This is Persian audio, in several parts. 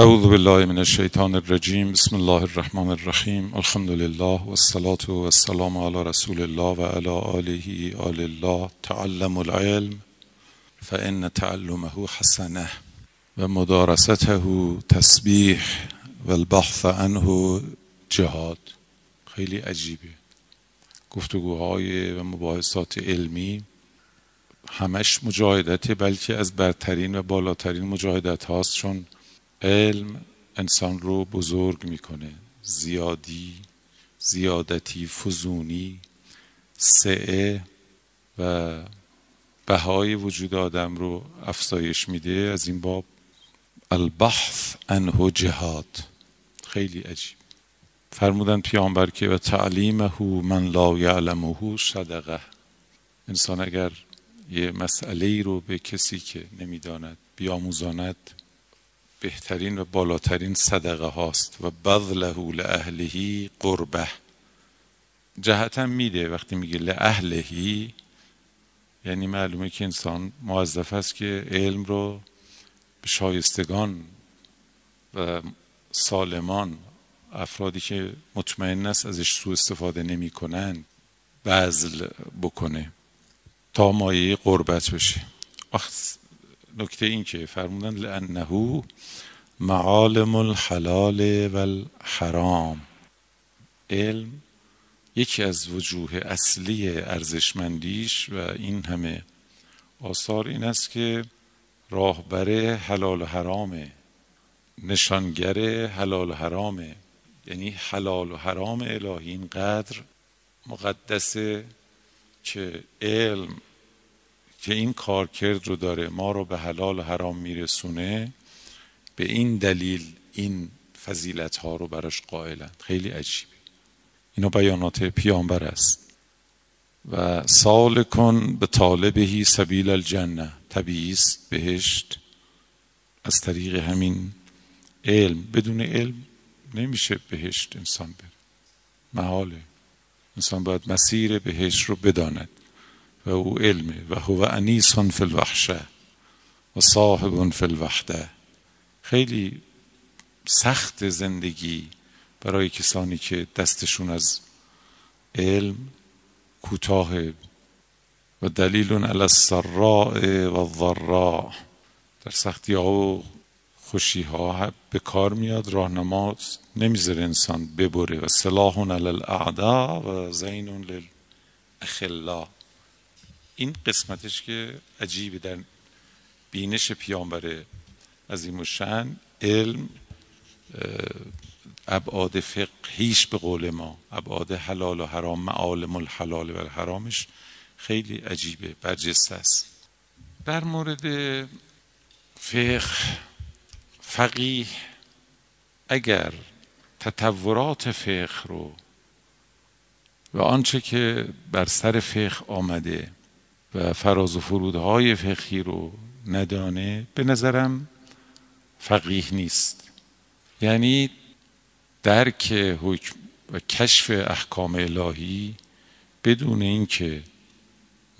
اعوذ بالله من الشیطان الرجیم بسم الله الرحمن الرحیم الحمد لله والصلاة والسلام على رسول الله و علی آله آل الله. تعلم العلم فإن تعلمه حسنه و مدارسته تسبیح و البحث عنه جهاد. خیلی عجیبه. گفتگوهای و مباحثات علمی همش مجاهدته بلکه از برترین و بالاترین مجاهدت هاست چون علم انسان رو بزرگ می‌کنه. زیادی زیادتی فزونی سعه و بهای وجود آدم رو افزایش میده. از این باب البحث عنه جهاد. خیلی عجیب. فرمودن پیامبر که و تعلیمه من لا یعلمه صدقه. انسان اگر یه مسئله رو به کسی که نمی‌داند بیاموزاند بهترین و بالاترین صدقه هاست. و بذله لاهلهی قربه. جهتم میده وقتی میگه لاهلهی یعنی معلومه که انسان موظف است که علم رو به شایستگان و سالمان افرادی که مطمئن است ازش سوء استفاده نمی کنند بذل بکنه تا مایه قربت بشه. نکته این که فرمودن لانه معالم الحلال و الحرام علم یکی از وجوه اصلی ارزشمندیش و این همه آثار این است که راهبر حلال و حرامه نشانگر حلال و حرامه یعنی حلال و حرام الهی اینقدر مقدسه که علم که این کارکرد رو داره ما رو به حلال و حرام میرسونه به این دلیل این فضیلت ها رو براش قائلند خیلی عجیبه. اینا بیانات پیامبر است. و سال کن به طالبهی سبیل الجنه. طبیعی بهشت. از طریق همین علم. بدون علم نمیشه بهشت انسان بره. محاله. انسان باید مسیر بهشت رو بداند. و او علمه و هو انیس فی الوحشه و صاحب فی الوحده خیلی سخت زندگی برای کسانی که دستشون از علم کوتاه و دلیل علی السراء و الضراء. در سختی ها و خوشی ها به کار میاد راهنما نمی‌ذاره انسان ببره. و سلاح علی الاعداء و زین للاخلا این قسمتش که عجیبه در بینش پیامبر عظیم شن علم ابعاد فقهیش به قول ما ابعاد حلال و حرام معالم الحلال و الحرامش خیلی عجیبه برجسته است. در مورد فقه فقیه اگر تطورات فقه رو و آنچه که بر سر فقه آمده و فراز و فرودهای فقهی رو ندانه به نظرم فقیه نیست. یعنی درک حکم و کشف احکام الهی بدون اینکه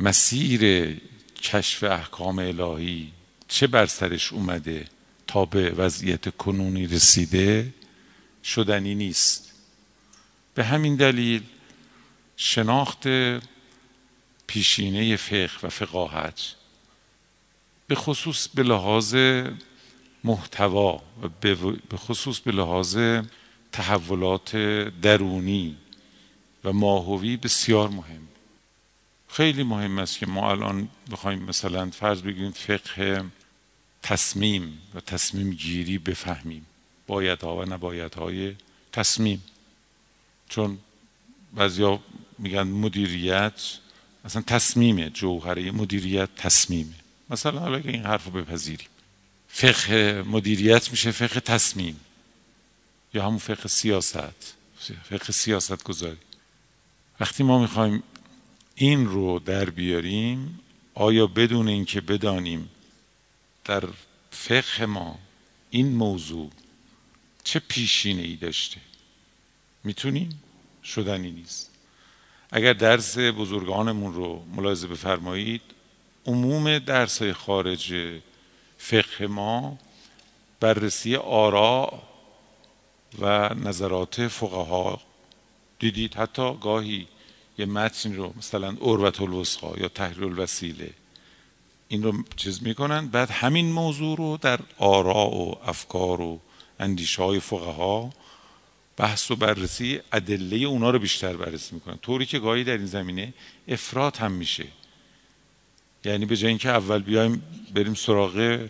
مسیر کشف احکام الهی چه بر سرش اومده تا به وضعیت کنونی رسیده شدنی نیست. به همین دلیل شناخت پیشینه فقه و فقاهت به خصوص به لحاظ محتوا و به خصوص به لحاظ تحولات درونی و ماهوی بسیار مهم. خیلی مهم است که ما الان بخوایم مثلا فرض بگیریم فقه تصمیم و تصمیم گیری بفهمیم. بایدها و نبایدهای تصمیم. چون بعضیا میگن مدیریت اصلا تصمیمه جوهره مدیریت تصمیمه. مثلا حالا این حرف رو بپذیریم. فقه مدیریت میشه فقه تصمیم. یا همون فقه سیاست. فقه سیاست گذاری وقتی ما می‌خوایم این رو در بیاریم آیا بدون اینکه بدانیم در فقه ما این موضوع چه پیشینه ای داشته؟ می‌تونیم؟ شدنی نیست. اگر درس بزرگانمون رو ملاحظه بفرمایید عموم درس های خارج فقه ما بررسی آرا و نظرات فقها دیدید. حتی گاهی یه متن رو مثلا عروت الوسقا یا تحریر الوسیله این رو چیز می‌کنن. بعد همین موضوع رو در آرا و افکار و اندیشه های فقها بحث و بررسی ادله اونا رو بیشتر بررسی می‌کنن طوری که گاهی در این زمینه افراد هم میشه. یعنی به جای اینکه اول بیایم بریم سراغ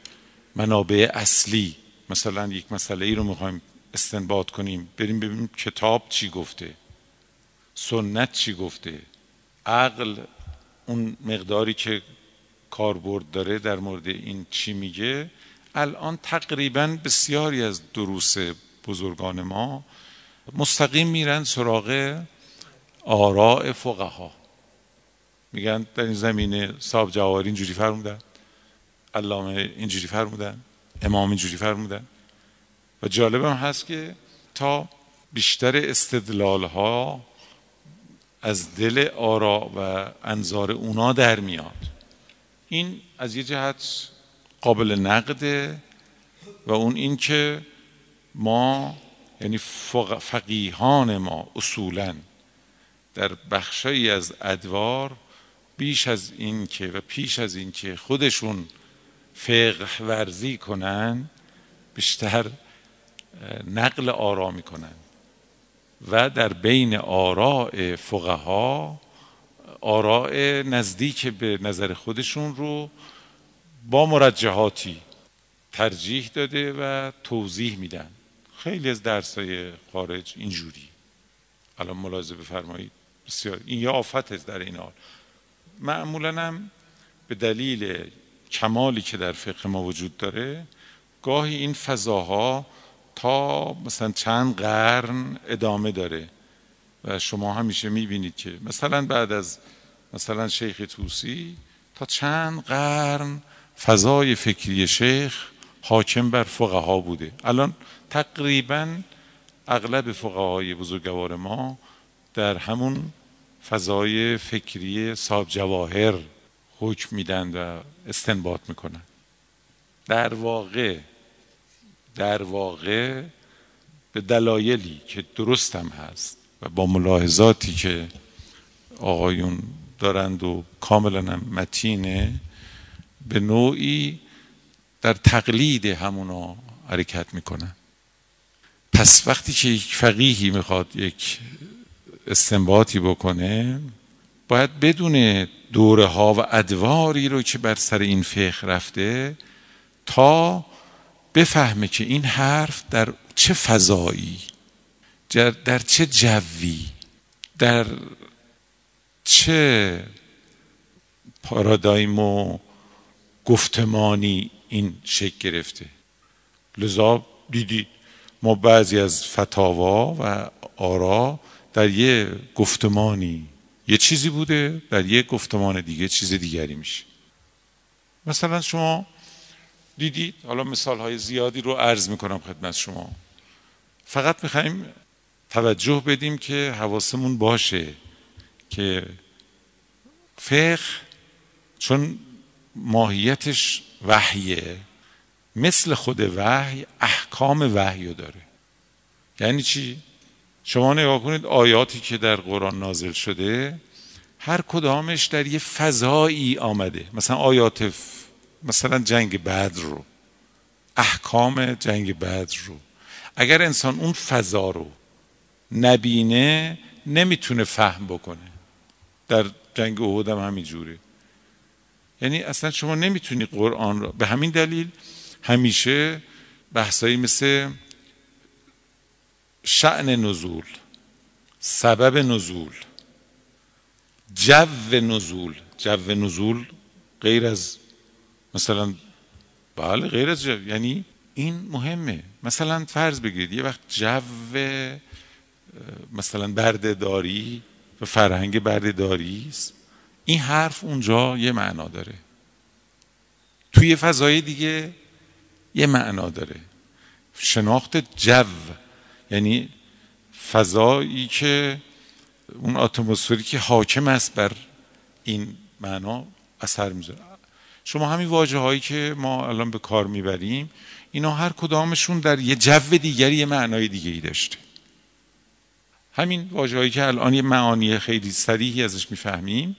منابع اصلی مثلا یک مسئله ای رو می‌خوایم استنباط کنیم بریم ببینیم کتاب چی گفته سنت چی گفته. عقل اون مقداری که کاربرد داره در مورد این چی میگه الان تقریبا بسیاری از دروس بزرگان ما مستقیم میرن سراغ آراء فقها. میگن در این زمینه صاحب جواری اینجوری فرمودن علامه اینجوری فرمودن امام اینجوری فرمودن. و جالب هم هست که تا بیشتر استدلال ها از دل آرا و انظار اونا در میاد. این از یه جهت قابل نقده و اون این که ما یعنی فقیهان ما اصولا در بخشایی از ادوار بیش از این که و پیش از این که خودشون فقه ورزی کنن بیشتر نقل آرا می‌کنن و در بین آراء فقها آراء نزدیک به نظر خودشون رو با مرجحاتی ترجیح داده و توضیح میدن. خیلی از درسای خارج اینجوری. الان ملاحظه بفرمایید. بسیار. این یه آفت است در این حال. معمولا هم به دلیل کمالی که در فقه ما وجود داره گاهی این فضاها تا مثلا چند قرن ادامه داره. و شما همیشه می‌بینید که مثلا بعد از مثلا شیخ توسی تا چند قرن فضای فکری شیخ حاکم بر فقها بوده. الان تقریبا اغلب فقهای بزرگوار ما در همون فضای فکری صاحب جواهر حکم میدن و استنباط می‌کنن. در واقع در واقع به دلایلی که درست هم هست و با ملاحظاتی که آقایون دارند و کاملا متینه به نوعی در تقلید همونا حرکت می‌کنن. پس وقتی که یک فقیهی می‌خواد یک استنباطی بکنه باید بدون دوره ها و ادواری رو که بر سر این فقه رفته تا بفهمه که این حرف در چه فضایی در چه جوی در چه پارادایم و گفتمانی این شکل گرفته. لذا دیدید ما بعضی از فتاوا و آرا در یه گفتمانی یه چیزی بوده در یه گفتمان دیگه چیز دیگری میشه. مثلا شما دیدید حالا مثال های زیادی رو عرض می‌کنم خدمت شما. فقط می‌خوایم توجه بدیم که حواسمون باشه که فقه چون ماهیتش وحیه. مثل خود وحی احکام وحی داره. یعنی چی؟ شما نگاه کنید آیاتی که در قرآن نازل شده هر کدامش در یه فضایی آمده. مثلا آیات مثلا جنگ بدر رو احکام جنگ بدر رو. اگر انسان اون فضا رو نبینه نمی‌تونه فهم بکنه. در جنگ احد هم همین جوره یعنی اصلا شما نمی‌تونی قرآن رو به همین دلیل همیشه بحثایی مثل شعن نزول سبب نزول جو نزول. جو نزول غیر از مثلا بله غیر از جو یعنی این مهمه. مثلا فرض بگیرید یه وقت جو مثلا بردهداری و فرهنگ بردهداری است این حرف اونجا یه معنا داره. توی فضای دیگه یه معنا داره. شناخت جو یعنی فضایی که اون اتمسفری که حاکم است بر این معنا اثر می‌ذاره. شما همین واجه هایی که ما الان به کار می‌بریم اینا هر کدامشون در یه جو دیگری یه معنای دیگه ای داشته. همین واجه هایی که الان یه معانی خیلی سریحی ازش می‌فهمیم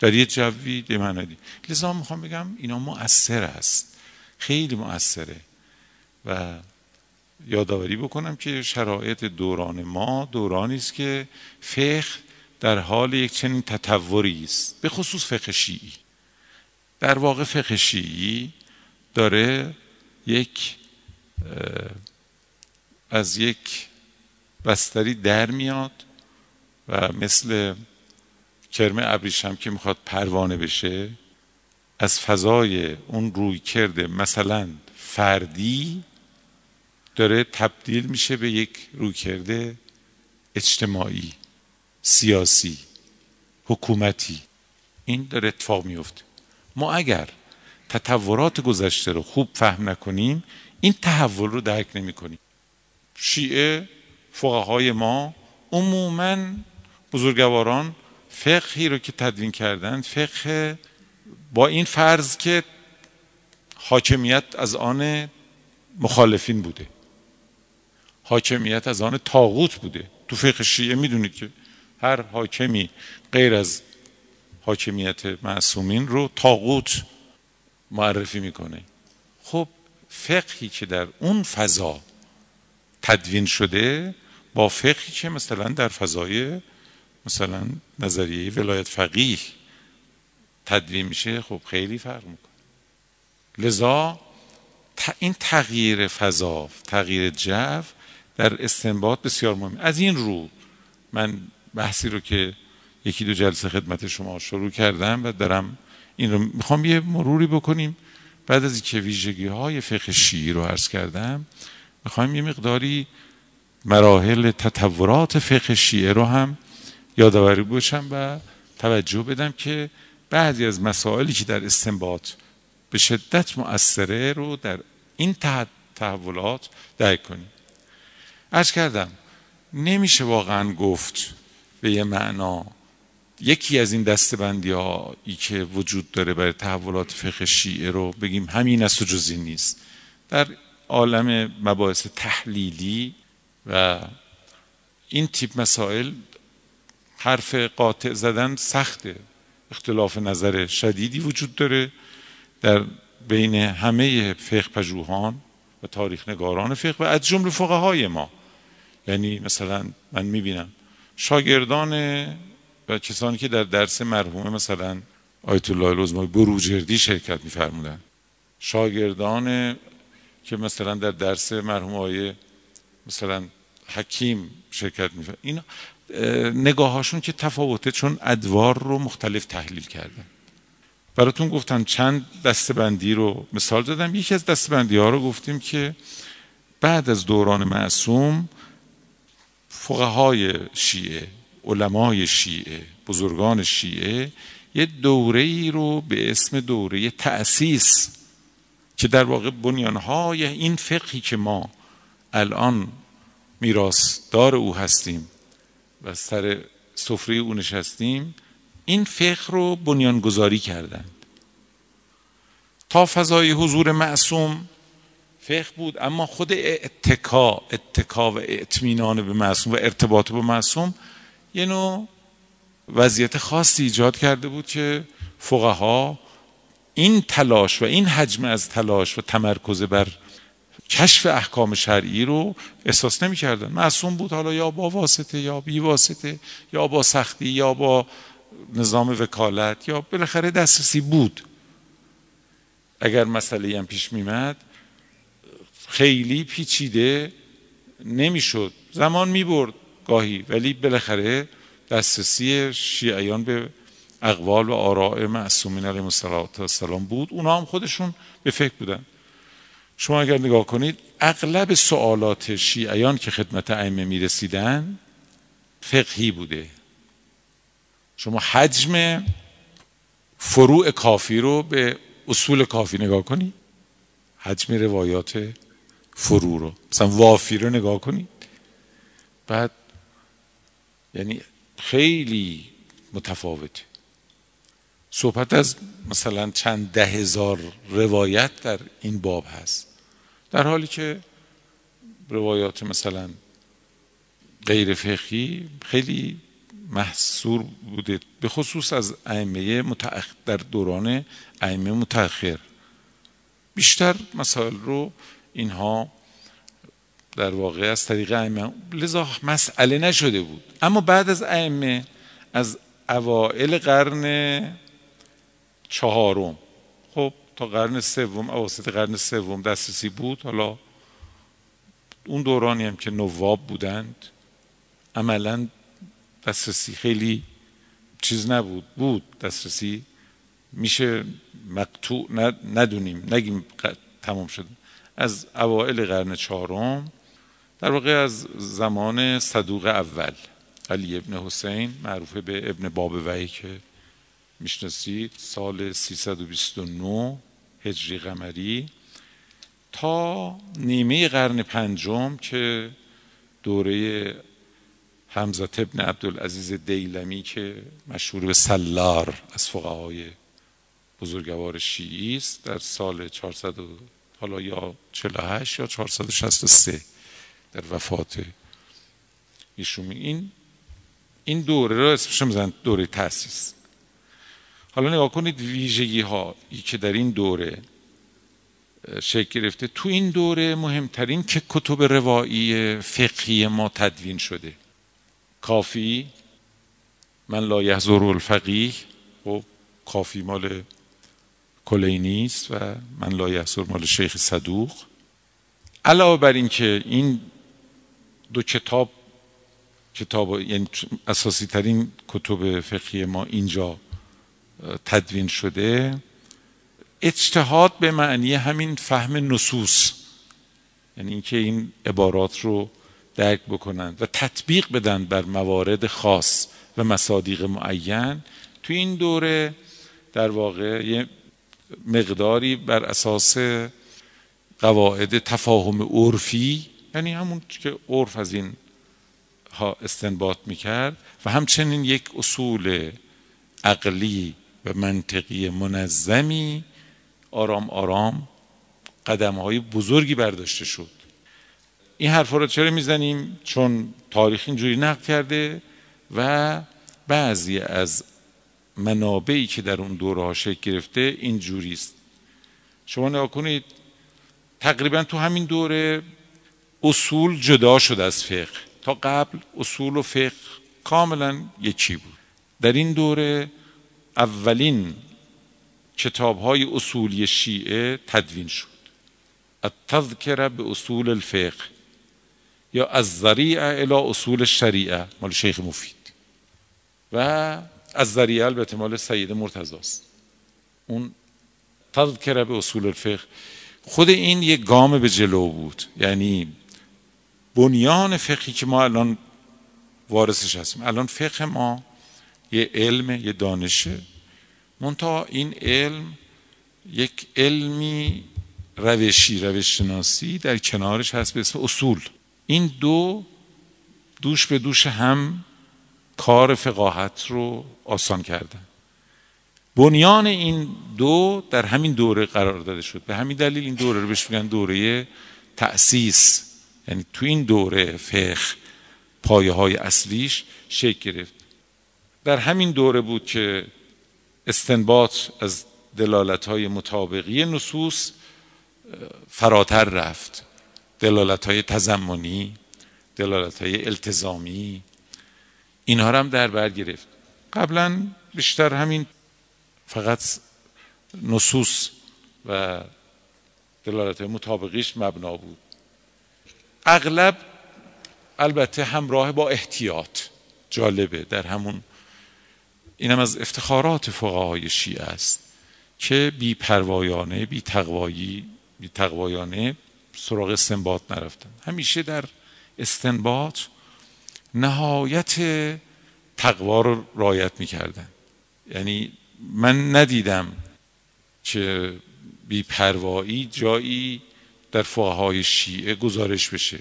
در یه جوی یه معنای لذا می‌خوام بگم اینا مؤثر است. خیلی مؤثره و یادآوری بکنم که شرایط دوران ما دورانی است که فقه در حال یک چنین تطوری است به خصوص فقه شیعی. در واقع فقه شیعی داره یک از یک بستری در میاد و مثل کرم ابریشم که می‌خواد پروانه بشه از فضای اون روی کرده مثلا فردی داره تبدیل میشه به یک روی کرده اجتماعی سیاسی حکومتی. این داره اتفاق میفته. ما اگر تطورات گذشته رو خوب فهم نکنیم این تحول رو درک نمی کنیم شیعه فقهای ما عموما بزرگواران فقهی رو که تدوین کردن فقه با این فرض که حاکمیت از آن مخالفین بوده. حاکمیت از آن تاغوت بوده. تو فقه شیعه می‌دونید که هر حاکمی غیر از حاکمیت معصومین رو تاغوت معرفی می‌کنه. خب فقهی که در اون فضا تدوین شده با فقهی که مثلا در فضای مثلا نظریه ولایت فقیه تدوین میشه خب خیلی فرق می‌کنه. لذا این تغییر فضا تغییر جو در استنباط بسیار مهم از این رو من بحثی رو که یکی دو جلسه خدمت شما شروع کردم و دارم این رو می‌خوام یه مروری بکنیم. بعد از اینکه ویژگی های فقه شیعی رو عرض کردم می‌خوایم یه مقداری مراحل تطورات فقه شیعه رو هم یادآوری باشم و توجه بدم که بعضی از مسائلی که در استنباط به شدت مؤثره رو در این تحولات درک کنیم. ارز کردم نمیشه واقعا گفت به یه معنا یکی از این دستبندی هایی که وجود داره برای تحولات فقه شیعه رو بگیم همین است و جزی نیست. در عالم مباحث تحلیلی و این تیپ مسائل حرف قاطع زدن سخته. اختلاف نظر شدیدی وجود داره در بین همه فقه پژوهان و تاریخ نگاران فقه و از جمله فقهای ما. یعنی مثلا من می‌بینم شاگردان و کسانی که در درس مرحومه مثلا آیت الله العظما بروجردی شرکت میفرمودن. شاگردان که مثلا در درس مرحوم آیه مثلا حکیم شرکت میفرمودن نگاهاشون که تفاوته چون ادوار رو مختلف تحلیل کردن. براتون گفتم چند دستبندی رو مثال دادم. یکی از دستبندی ها رو گفتیم که بعد از دوران معصوم فقهای شیعه علمای شیعه بزرگان شیعه یه دوره ای رو به اسم دوره تأسیس که در واقع بنیانهای این فقهی که ما الان میراثدار او هستیم و سر سفره او نشستیم این فقه رو بنیانگذاری کردند. تا فضای حضور معصوم فقه بود اما خود اتکا اتکا و اطمینان به معصوم و ارتباط با معصوم یه نوع وضعیت خاصی ایجاد کرده بود که فقها این تلاش و این حجم از تلاش و تمرکز بر کشف احکام شرعی رو احساس نمی کردن معصوم بود حالا یا با واسطه یا بی واسطه یا با سختی یا با نظام وکالت یا بالاخره دسترسی بود. اگر مسئله هم پیش میمد خیلی پیچیده نمی‌شد. زمان می‌برد گاهی ولی بالاخره دسترسی شیعیان به اقوال و آراء معصومین علیهم السلام بود. اونا هم خودشون به فکر بودن. شما اگر نگاه کنید اغلب سوالات شیعیان که خدمت ائمه می‌رسیدن فقهی بوده. شما حجم فروع کافی رو به اصول کافی نگاه کنید حجم روایات فرو رو. مثلا وافی رو نگاه کنید بعد یعنی خیلی متفاوته. صحبت از مثلا چند ده هزار روایت در این باب هست. در حالی که روایات مثلا غیر فقهی خیلی محصور بوده به خصوص از ائمه متأخ... در دوران ائمه متأخر. بیشتر مسائل رو اینها در واقع از طریق ائمه لذا مسئله نشده بود. اما بعد از ائمه از اوائل قرن چهارم. خب تا قرن سوم اواسط قرن سوم دسترسی بود. حالا اون دورانی هم که نواب بودند عملا دسترسی خیلی چیز نبود. بود دسترسی. میشه مقطوع ندونیم. نگیم تمام شد. از اوائل قرن چهارم در واقع از زمان صدوق اول علی ابن حسین معروف به ابن باب وحی که می‌شناسید سال 329 هجری قمری تا نیمه قرن پنجم که دوره حمزت ابن عبدالعزیز دیلمی که مشهور به سلار از فقهای بزرگوار شیعی است در سال 400 حالا یا 48 یا 463 در وفات ایشون. این این دوره رو اسمش میزن دوره تاسیس حالا نگاه کنید ویژگی ها که در این دوره شکل گرفته. تو این دوره مهمترین که کتب روایی فقهی ما تدوین شده. کافی من لا یحضر الفقیه. خب کافی مال کلینی است و من لا یحضر مال شیخ صدوق. علاوه بر این که این دو کتاب کتاب یعنی اساسی ترین کتب فقهی ما اینجا تدوین شده اجتهاد به معنی همین فهم نصوص. یعنی اینکه این عبارات رو درک بکنند و تطبیق بدن بر موارد خاص و مصادیق معین. تو این دوره در واقع یه مقداری بر اساس قواعد تفاهم عرفی یعنی همون که عرف از این ها استنباط می‌کرد و همچنین یک اصول عقلی و منطقی منظمی آرام آرام قدم های بزرگی برداشته شد. این حرفا رو چرا می‌زنیم؟ چون تاریخ اینجوری نقل کرده و بعضی از منابعی که در اون دوره ها شکل گرفته اینجوری است. شما نگاه کنید تقریبا تو همین دوره اصول جدا شد از فقه. تا قبل اصول و فقه کاملا یکی بود. در این دوره اولین کتاب های اصولی شیعه تدوین شد. التذکره به اصول الفقه یا از ذریعه الى اصول شریعه مال شیخ مفید. و از ذریعه البته مال سید مرتضاست اون تذکره به اصول الفقه خود این یک گام به جلو بود. یعنی بنیان فقهی که ما الان وارثش هستیم. الان فقه ما یه علم یه دانشه. منتها این علم یک علمی روشی روش شناسی در کنارش هست به اسم اصول. این دو دوش به دوش هم کار فقاهت رو آسان کردن. بنیان این دو در همین دوره قرار داده شد. به همین دلیل این دوره رو بهش میگن دوره تأسیس. یعنی تو این دوره فقه پایه های اصلیش شکل گرفت. در همین دوره بود که استنباط از دلالت های مطابقی نصوص فراتر رفت. دلالت های تزمانی دلالت های التزامی اینها هم در بر گرفت. قبلا بیشتر همین فقط نصوص و دلالت های مطابقیش مبنا بود. اغلب البته همراه با احتیاط جالبه در همون اینم از افتخارات فقهای شیعه است که بی پروایانه بی تقوایی بی تقوایانه سراغ استنباط نرفتن همیشه در استنباط نهایت تقوا رو رایت می‌کردن. یعنی من ندیدم که بی پروایی جایی در فقهای شیعه گزارش بشه.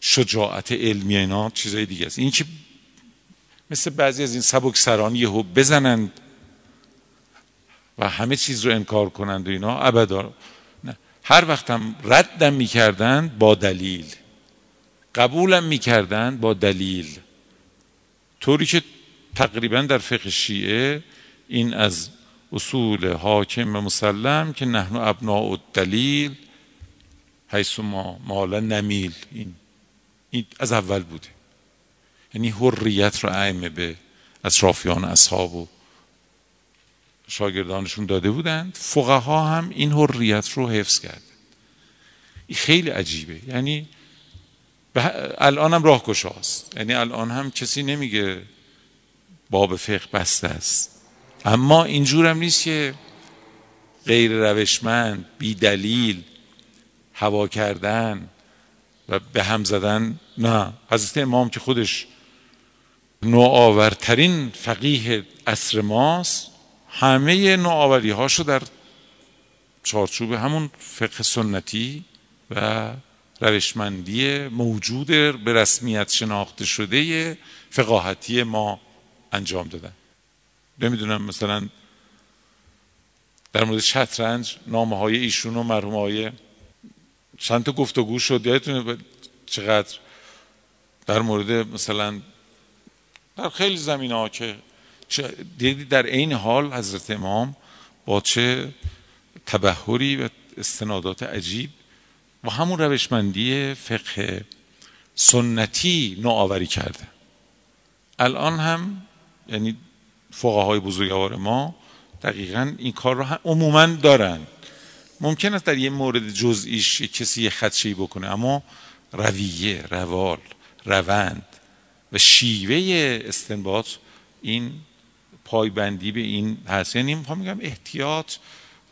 شجاعت علمی اینا چیزای دیگه است. این که مثل بعضی از این سبک سرانی یهو بزنند و همه چیز رو انکار کنند و اینا. ابدا. نه. هر وقت هم ردم می‌کردند با دلیل. قبولم می‌کردند با دلیل. طوری که تقریبا در فقه شیعه این از اصول حاکم و مسلم که نحن ابناء دلیل حیث ما مالا نمیل. این, این از اول بوده. یعنی حریت رو ائمه به اطرافیان اصحاب و شاگردانشون داده بودند. فقها هم این حریت رو حفظ کرد این خیلی عجیبه. یعنی الان هم راه است یعنی الان هم کسی نمیگه باب فقه بسته است. اما اینجور هم نیست که غیر روشمند بی دلیل هوا کردن و به هم زدن. نه. حضرت امام که خودش نوآورترین فقیه اصر ماست. همه نوآوری هاشو در چارچوب همون فقه سنتی و روشمندی موجود به رسمیت شناخته شده فقاهتی ما انجام دادن. نمی‌دونم مثلا در مورد شطرنج نامه های ایشون و مرحوم های چند تا گفتگو شد. یادتونه چقدر در مورد مثلا در خیلی زمین ها که دیدی در این حال حضرت امام با چه تبهری و استنادات عجیب و همون روشمندی فقه سنتی نوآوری کرده. الان هم یعنی فقهای بزرگوار ما دقیقا این کار رو عموما دارن. ممکن است در یه مورد جزئیش کسی یه خدشهی بکنه اما رویه روال روند و شیوه استنباط این پایبندی به این هست. یعنی میگم احتیاط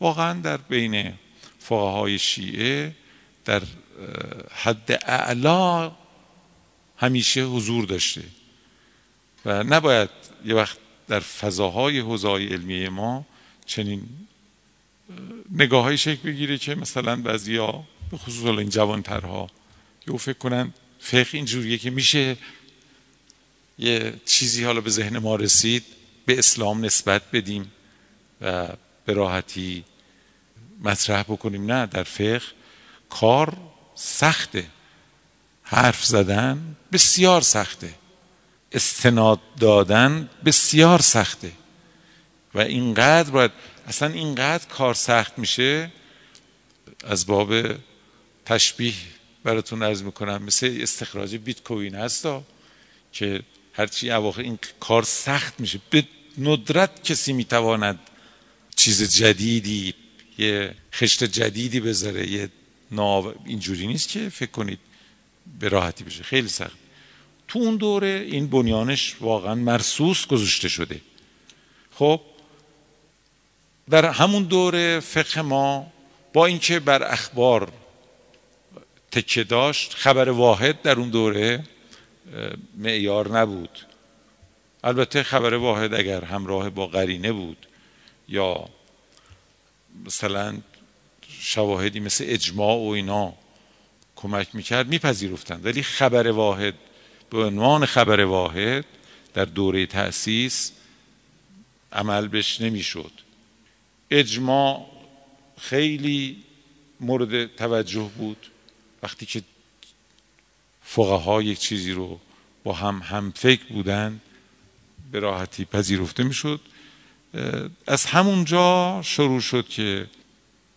واقعا در بین فقهای شیعه در حد اعلا همیشه حضور داشته و نباید یه وقت در فضاهای حوزه‌های علمیه ما چنین نگاه های شکل بگیره که مثلا بعضیا به خصوص این جوانترها یه فکر کنن فقه اینجوریه که میشه یه چیزی حالا به ذهن ما رسید به اسلام نسبت بدیم و به راحتی مطرح بکنیم. نه در فقه کار سخته. حرف زدن بسیار سخته. استناد دادن بسیار سخته. و اینقدر باید اصلا اینقدر کار سخت میشه از باب تشبیه براتون عرض می‌کنم مثل استخراج بیت کوین هستا که هرچی اواخر این کار سخت میشه. به ندرت کسی می‌تواند چیز جدیدی یه خشت جدیدی بذاره یه ناو اینجوری نیست که فکر کنید به راحتی بشه. خیلی سخت. تو اون دوره این بنیانش واقعا مرسوس گذاشته شده. خب در همون دوره فقه ما با اینکه بر اخبار تکه داشت خبر واحد در اون دوره معیار نبود. البته خبر واحد اگر همراه با قرینه بود یا مثلا شواهدی مثل اجماع و اینا کمک می‌کرد میپذیرفتند. ولی خبر واحد به عنوان خبر واحد در دوره تأسیس عمل بش نمی‌شد. اجماع خیلی مورد توجه بود. وقتی که فقها یک چیزی رو با هم هم فکر بودن به راحتی پذیرفته می‌شد. از همونجا شروع شد که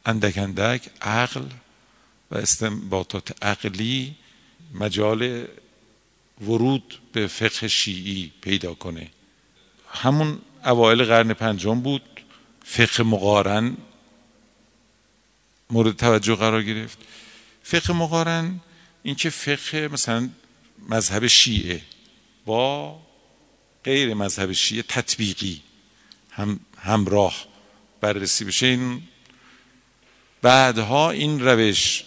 اندک اندک عقل و استنباطات عقلی مجال ورود به فقه شیعی پیدا کنه. همون اوایل قرن پنجم بود فقه مقارن مورد توجه قرار گرفت. فقه مقارن اینکه فقه مثلا مذهب شیعه با غیر مذهب شیعه تطبیقی هم همراه بررسی بشه این بعدها این روش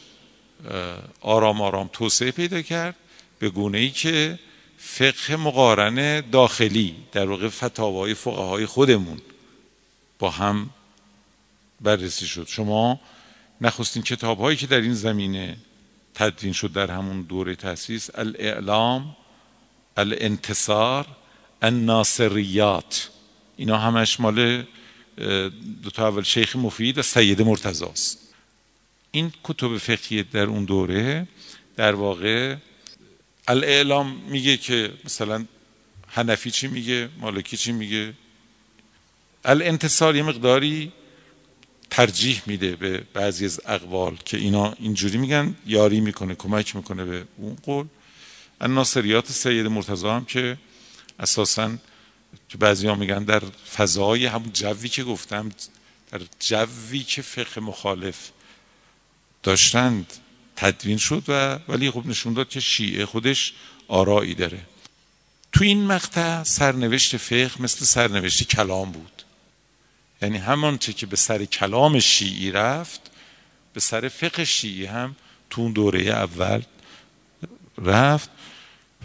آرام آرام توسعه پیدا کرد به گونه ای که فقه مقارن داخلی در واقع فتاوای فقهای خودمون با هم بررسی شد. شما نخستین کتاب هایی که در این زمینه تدوین شد در همون دوره تاسیس الاعلام الانتصار الناصریات. اینا همش مال دو تا اول شیخ مفید و سید مرتضاست این کتب فقهی در اون دوره در واقع الاعلام میگه که مثلا حنفی چی میگه مالکی چی میگه؟ الانتصار یه مقداری ترجیح میده به بعضی از اقوال که اینا اینجوری میگن یاری می‌کنه کمک می‌کنه به اون قول. ناصریات سید مرتضی هم که اساسا که بعضی ها میگن در فضای همون جوی که گفتم در جوی که فقه مخالف داشتند تدوین شد و ولی خب نشون داد که شیعه خودش آرایی داره. تو این مقطع سرنوشت فقه مثل سرنوشت کلام بود. یعنی همان چه که به سر کلام شیعی رفت به سر فقه شیعی هم تو اون دوره اول رفت.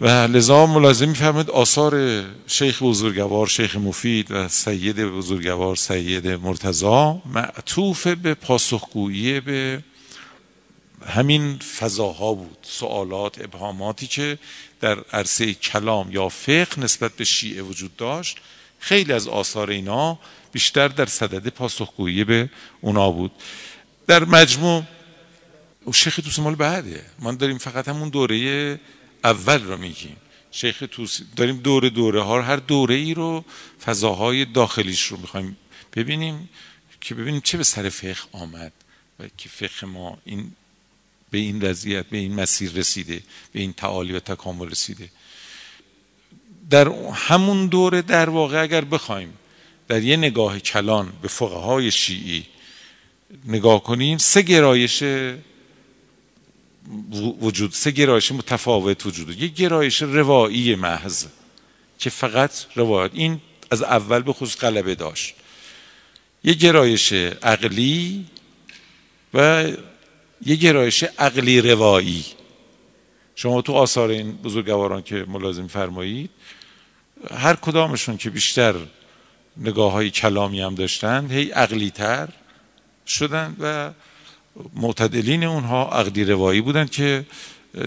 و لذا ملازم میفرمید آثار شیخ بزرگوار شیخ مفید و سید بزرگوار سید مرتضا معطوف به پاسخگویی به همین فضاها بود. سوالات ابهاماتی که در عرصه کلام یا فقه نسبت به شیعه وجود داشت. خیلی از آثار اینا بیشتر در صدد پاسخگویی به اونا بود. در مجموع شیخ توسی مال بعده. ما داریم فقط همون دوره اول رو میگیم. شیخ توسی داریم دوره دوره ها هر دوره ای رو فضاهای داخلیش رو می‌خوایم ببینیم که ببینیم چه به سر فقه آمد و که فقه ما این به این وضعیت به این مسیر رسیده به این تعالی و تکامل رسیده. در همون دوره در واقع اگر بخوایم در یه نگاه کلان به فقهای شیعی نگاه کنیم سه گرایش وجود سه گرایش متفاوت وجود. یک گرایش روایی محض که فقط روایت. این از اول به خصوص غلبه داشت. یک گرایش عقلی و یک گرایش عقلی روایی. شما تو آثار این بزرگواران که ملازم فرمایید هر کدامشون که بیشتر نگاه های کلامی هم داشتن هی عقلی تر شدن و معتدلین اونها عقلی روایی بودن که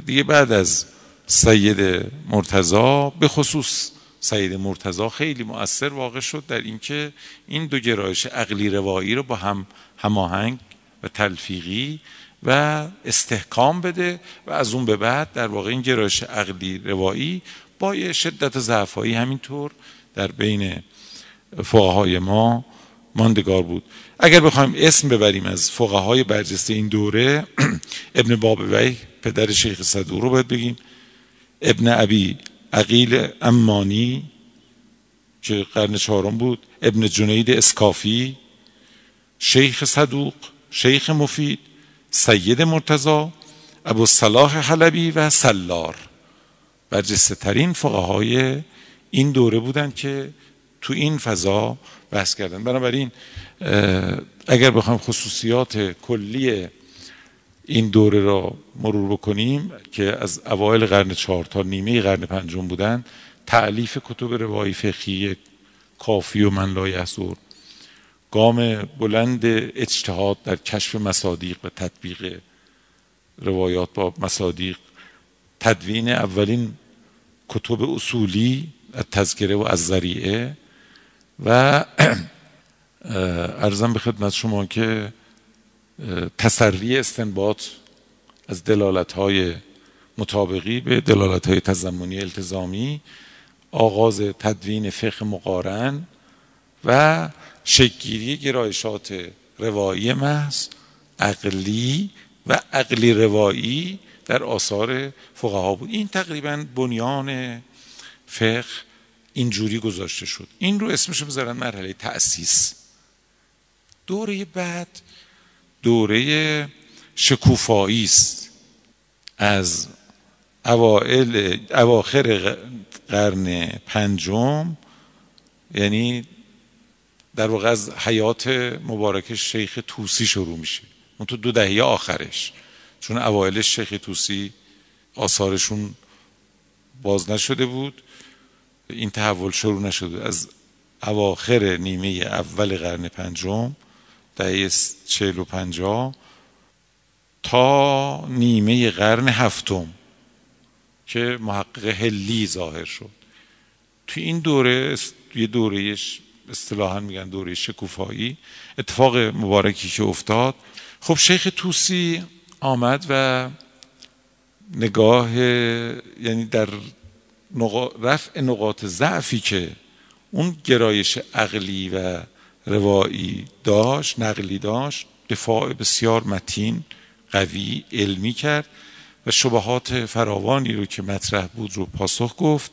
دیگه بعد از سید مرتضا به خصوص سید مرتضا خیلی مؤثر واقع شد در اینکه این دو گرایش عقلی روایی رو با هم هماهنگ و تلفیقی و استحکام بده و از اون به بعد در واقع این گرایش عقلی روایی با یه شدت ضعفایی همینطور در بین فقهای ما ماندگار بود. اگر بخوایم اسم ببریم از فقهای برجسته این دوره ابن بابوی پدر شیخ صدور رو باید بگیم. ابن ابی عقیل امانی که قرن چهارم بود. ابن جنید اسکافی شیخ صدوق شیخ مفید سید مرتضا ابو صلاح حلبی و سلار. برجسته ترین فقهای این دوره بودند که تو این فضا بحث کردن. بنابراین اگر بخوایم خصوصیات کلی این دوره را مرور بکنیم که از اوایل قرن چهار تا نیمه قرن پنجم بودن تعلیف کتب روایی فقهی کافی و من لا گام بلند اجتهاد در کشف مصادیق و تطبیق روایات با مصادیق تدوین اولین کتب اصولی از تذکره و از ذریعه و ارزم به خدمت شما که تسری استنباط از دلالت های مطابقی به دلالت های تزمونی التزامی آغاز تدوین فقه مقارن و شکگیری گرایشات روایی محض عقلی و عقلی روایی در آثار فقها بود. این تقریبا بنیان فقه اینجوری گذاشته شد. این رو اسمش بذارن مرحله تأسیس. دوره بعد دوره شکوفایی است. از اوائل اواخر قرن پنجم یعنی در واقع از حیات مبارک شیخ توسی شروع میشه. اون تو دو دهه آخرش. چون اوایلش شیخ توسی آثارشون باز نشده بود. این تحول شروع نشده. از اواخر نیمه اول قرن پنجم دهه چهل و پنجاه تا نیمه قرن هفتم که محقق هلی ظاهر شد. تو این دوره یه دوره اصطلاحا میگن دوره شکوفایی اتفاق مبارکی که افتاد. خب شیخ توسی آمد و نگاه یعنی در رفع نقاط ضعفی که اون گرایش عقلی و روایی داشت نقلی داشت دفاع بسیار متین قوی علمی کرد و شبهات فراوانی رو که مطرح بود رو پاسخ گفت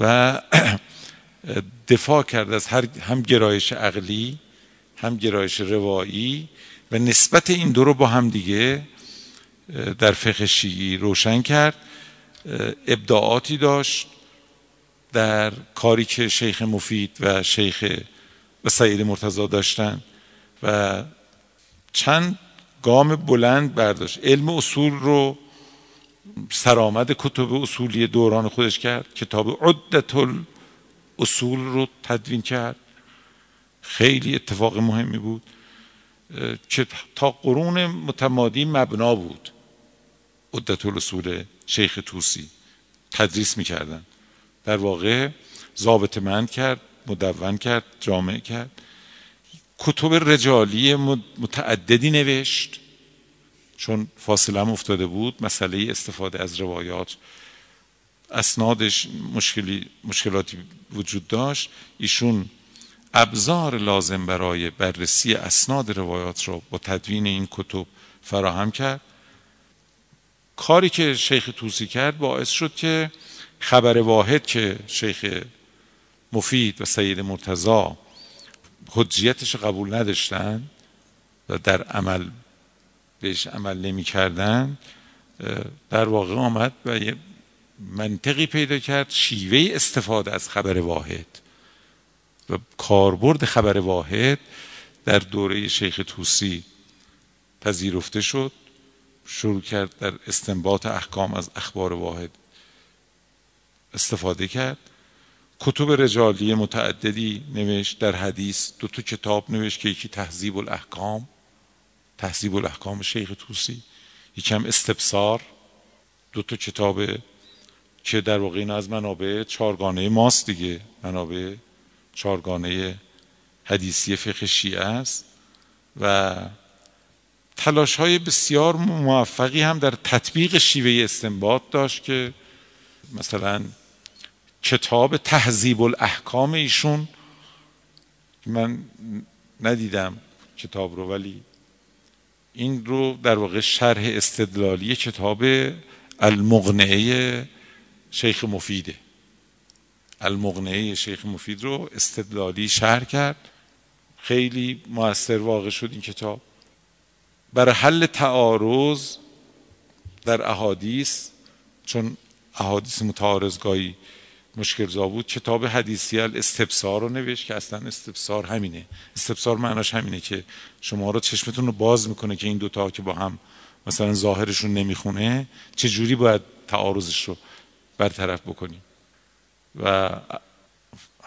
و دفاع کرد از هر هم گرایش عقلی هم گرایش روایی و نسبت این دو رو با هم دیگه در فقه شیعی روشن کرد. ابداعاتی داشت در کاری که شیخ مفید و شیخ و سعید مرتضا داشتن و چند گام بلند برداشت. علم اصول رو سرآمد کتب اصولی دوران خودش کرد. کتاب عدت اصول رو تدوین کرد. خیلی اتفاق مهمی بود. که تا قرون متمادی مبنا بود. عدت الاصول شیخ توسی تدریس می‌کردن. در واقع ضابط مند کرد مدون کرد جامع کرد. کتب رجالی متعددی نوشت. چون فاصله هم افتاده بود مسئله استفاده از روایات اسنادش مشکلی مشکلاتی وجود داشت. ایشون ابزار لازم برای بررسی اسناد روایات را با تدوین این کتب فراهم کرد. کاری که شیخ توسی کرد باعث شد که خبر واحد که شیخ مفید و سید مرتضا حجیتش قبول نداشتن و در عمل بهش عمل نمی کردن در واقع آمد و یه منطقی پیدا کرد شیوه استفاده از خبر واحد و کاربرد خبر واحد در دوره شیخ توسی پذیرفته شد. شروع کرد در استنباط احکام از اخبار واحد استفاده کرد. کتب رجالی متعددی نوشت در حدیث دو تا کتاب نوشت که یکی تهذیب الاحکام تهذیب الاحکام شیخ توسی یکم استبصار دو تا کتاب که در واقع این از منابع چارگانه ماست دیگه منابع چارگانه حدیثی فقه شیعه است و تلاش های بسیار موفقی هم در تطبیق شیوه استنباط داشت که مثلا کتاب تهذیب الاحکام ایشون من ندیدم کتاب رو ولی این رو در واقع شرح استدلالی کتاب المغنعه شیخ مفیده. المغنعه شیخ مفید رو استدلالی شرح کرد. خیلی موثر واقع شد این کتاب. برای حل تعارض در احادیث چون احادیث متعارضگاهی مشکل زا بود کتاب حدیثی الاستبصار رو نوشت که اصلا استبصار همینه. استبصار معناش همینه که شما رو چشمتون رو باز می‌کنه که این دوتا که با هم مثلا ظاهرشون نمی‌خونه چه جوری باید تعارضش رو برطرف بکنیم؟ و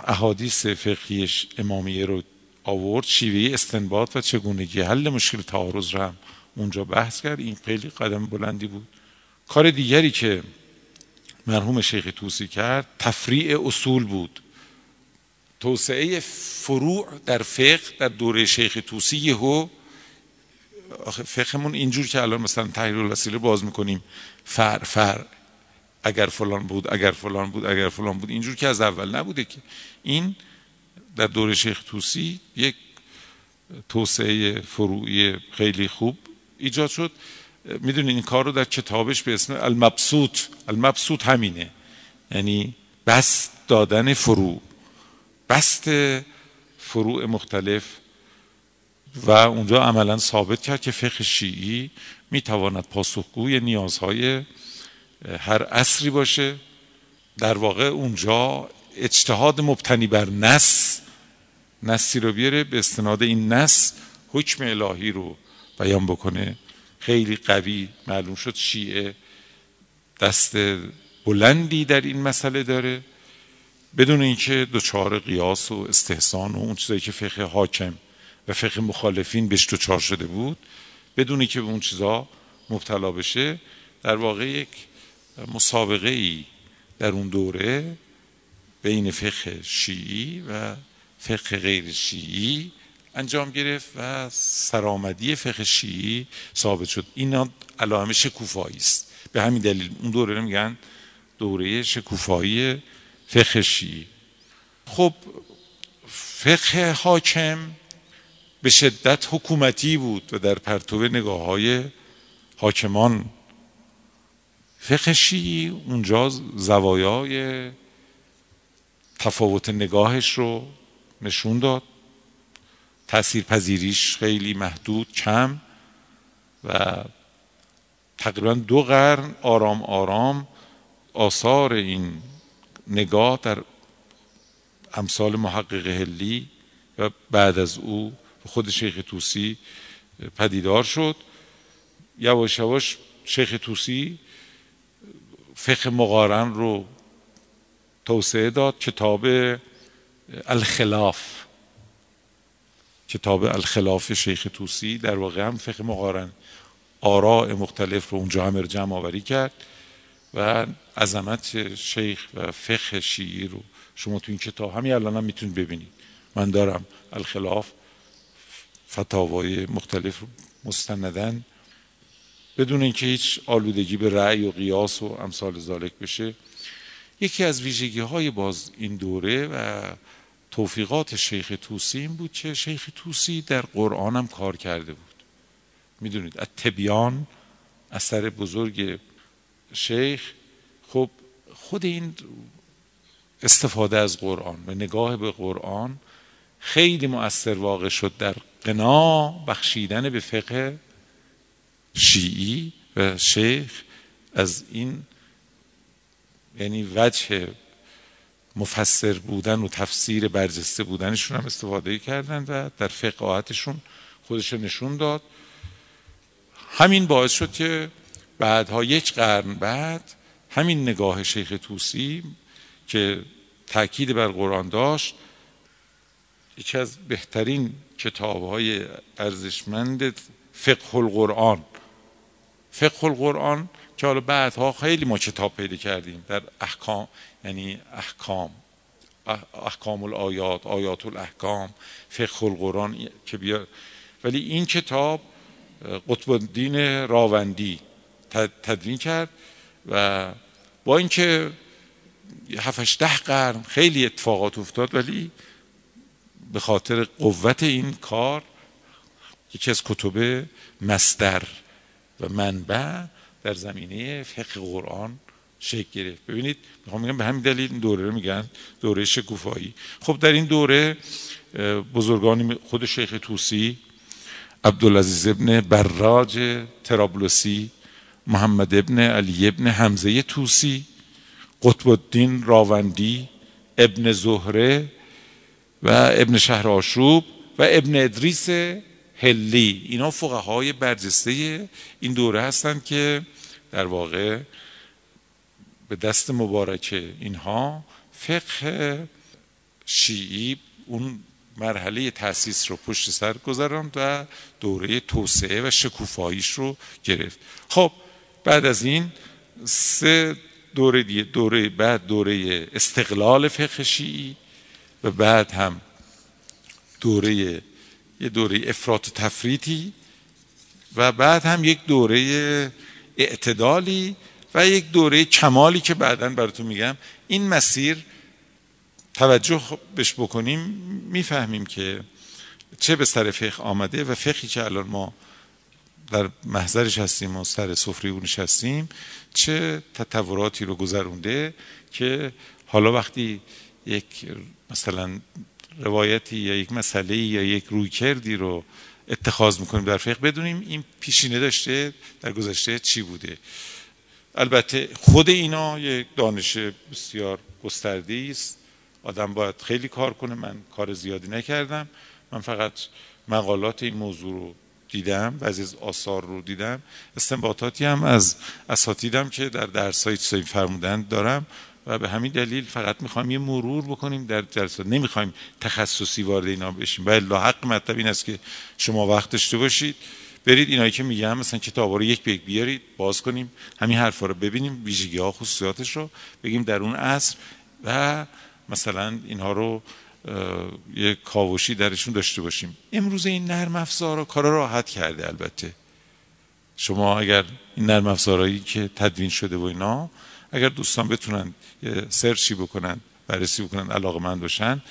احادیث فقهیش امامیه رو آورد شیوه استنباط و چگونگی حل مشکل تعارض رو هم اونجا بحث کرد. این خیلی قدم بلندی بود. کار دیگری که مرحوم شیخ توسی کرد تفریع اصول بود. توسعه فروع در فقه در دوره شیخ توسی یهو فقهمون اینجور که الان مثلا تحریر الوسیله باز می‌کنیم فر فر اگر فلان بود اگر فلان بود اگر فلان بود اینجور که از اول نبوده که. این در دوره شیخ توسی یک توسعه فروعی خیلی خوب ایجاد شد. می‌دونین این کار رو در کتابش به اسم المبسوط. المبسوط همینه. یعنی بست دادن فروع. بست فروع مختلف. و اونجا عملا ثابت کرد که فقه شیعی می‌تواند پاسخگوی نیازهای هر عصری باشه. در واقع اونجا اجتهاد مبتنی بر نس نسی رو بیاره به استناد این نس حکم الهی رو بیان بکنه. خیلی قوی معلوم شد شیعه دست بلندی در این مسئله داره. بدون اینکه دچار قیاس و استحسان و اون چیزایی که فقه حاکم و فقه مخالفین بهش دچار شده بود بدونی که به اون چیزا مبتلا بشه در واقع یک مسابقه ای در اون دوره بین فقه شیعی و فقه غیر شیعی انجام گرفت و سرآمدی فقه شیعی ثابت شد. این علائم شکوفایی است. به همین دلیل اون دوره میگن دوره شکوفایی فقه شیعی. خب فقه حاکم به شدت حکومتی بود و در پرتو نگاه های حاکمان. فقه شیعی اونجا زوایای تفاوت نگاهش رو نشون داد. تأثیر پذیریش خیلی محدود کم و تقریبا دو قرن آرام آرام آثار این نگاه در امثال محقق هلی و بعد از او خود شیخ توسی پدیدار شد. یواش یواش شیخ توسی فقه مقارن رو توسعه داد کتاب الخلاف. کتاب الخلاف شیخ توسی در واقع هم فقه مقارن آراء مختلف رو اونجا هم جمع آوری کرد و عظمت شیخ و فقه شیعی رو شما تو این کتاب همین الان هم می‌تونید ببینید. من دارم الخلاف فتاوای مختلف مستندن. بدون اینکه هیچ آلودگی به رأی و قیاس و امثال ذالک بشه یکی از ویژگی های باز این دوره و توفیقات شیخ توسی این بود که شیخ توسی در قرآن هم کار کرده بود. می‌دونید از تبیان اثر بزرگ شیخ. خب خود این استفاده از قرآن و نگاه به قرآن خیلی مؤثر واقع شد در قنا بخشیدن به فقه شیعی و شیخ از این یعنی وجه مفسر بودن و تفسیر برجسته بودنشون هم استفاده کردن و در فقاهتشون خودش نشون داد. همین باعث شد که بعدها یک قرن بعد همین نگاه شیخ توسی که تاکید بر قرآن داشت یکی از بهترین کتاب های ارزشمند فقه القرآن. فقه القرآن که حالا بعدها خیلی ما کتاب پیدا کردیم در احکام یعنی احکام. احکام الآیات آیات الاحکام فقه القرآن که بیا ولی این کتاب قطب الدین راوندی تدوین کرد و با اینکه هفتش ده قرن خیلی اتفاقات افتاد ولی به خاطر قوت این کار یکی از کتب مستر و منبع در زمینه فقه قرآن شکل گرفت. ببینید می‌خوام میگم به همین دلیل این دوره رو میگن دوره شکوفایی. خب در این دوره بزرگانی خود شیخ توسی عبدالعزیز ابن براج ترابلسی محمد ابن علی ابن حمزه توسی قطب الدین راوندی ابن زهره و ابن شهر آشوب و ابن ادریس هلی. اینا فقهای برجسته این دوره هستند که در واقع به دست مبارک اینها فقه شیعی اون مرحله تاسیس رو پشت سر گذراند و دوره توسعه و شکوفاییش رو گرفت. خب بعد از این سه دوره دیگه دوره بعد دوره استقلال فقه شیعی و بعد هم دوره یه دوره افراط و تفریطی و بعد هم یک دوره اعتدالی و یک دوره کمالی که بعدا براتون میگم این مسیر توجه بش بکنیم می‌فهمیم که چه به سر فقه آمده و فقهی که الان ما در محضرش هستیم و سر سفره اونش هستیم چه تطوراتی رو گذرونده که حالا وقتی یک مثلا روایتی یا یک مسئله یا یک رویکردی رو اتخاذ می‌کنیم در فقه بدونیم این پیشینه داشته در گذشته چی بوده. البته خود اینا یک دانش بسیار گسترده است. آدم باید خیلی کار کنه. من کار زیادی نکردم. من فقط مقالات این موضوع رو دیدم بعضی از آثار رو دیدم. استنباطاتی هم از اساتیدم که در درس های فرمودن دارم و به همین دلیل فقط می‌خوایم یه مرور بکنیم در جلسات نمی‌خوایم تخصصی وارد اینا بشیم. ولی حق مطلب این است که شما وقت داشته باشید. برید اینایی که میگم مثلا کتاب رو یک به یک بیارید باز کنیم همین حرفا رو ببینیم ویژگی ها خصوصیاتش رو بگیم در اون عصر و مثلا اینها رو یه کاوشی درشون داشته باشیم. امروز این نرم افزارا کارا راحت کرده البته. شما اگر این نرم افزارهایی که تدوین شده و اینا اگر دوستان بتونن سرچی بکنن بررسی بکنن علاقه من باشن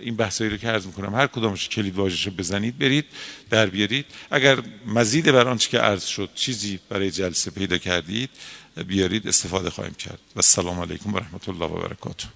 این بحثایی رو که عرض می‌کنم هر کدامش کلید واژه‌ش رو بزنید برید در بیارید. اگر مزید بر آنچه که عرض شد چیزی برای جلسه پیدا کردید بیارید استفاده خواهیم کرد. و السلام علیکم و رحمت الله و برکاته.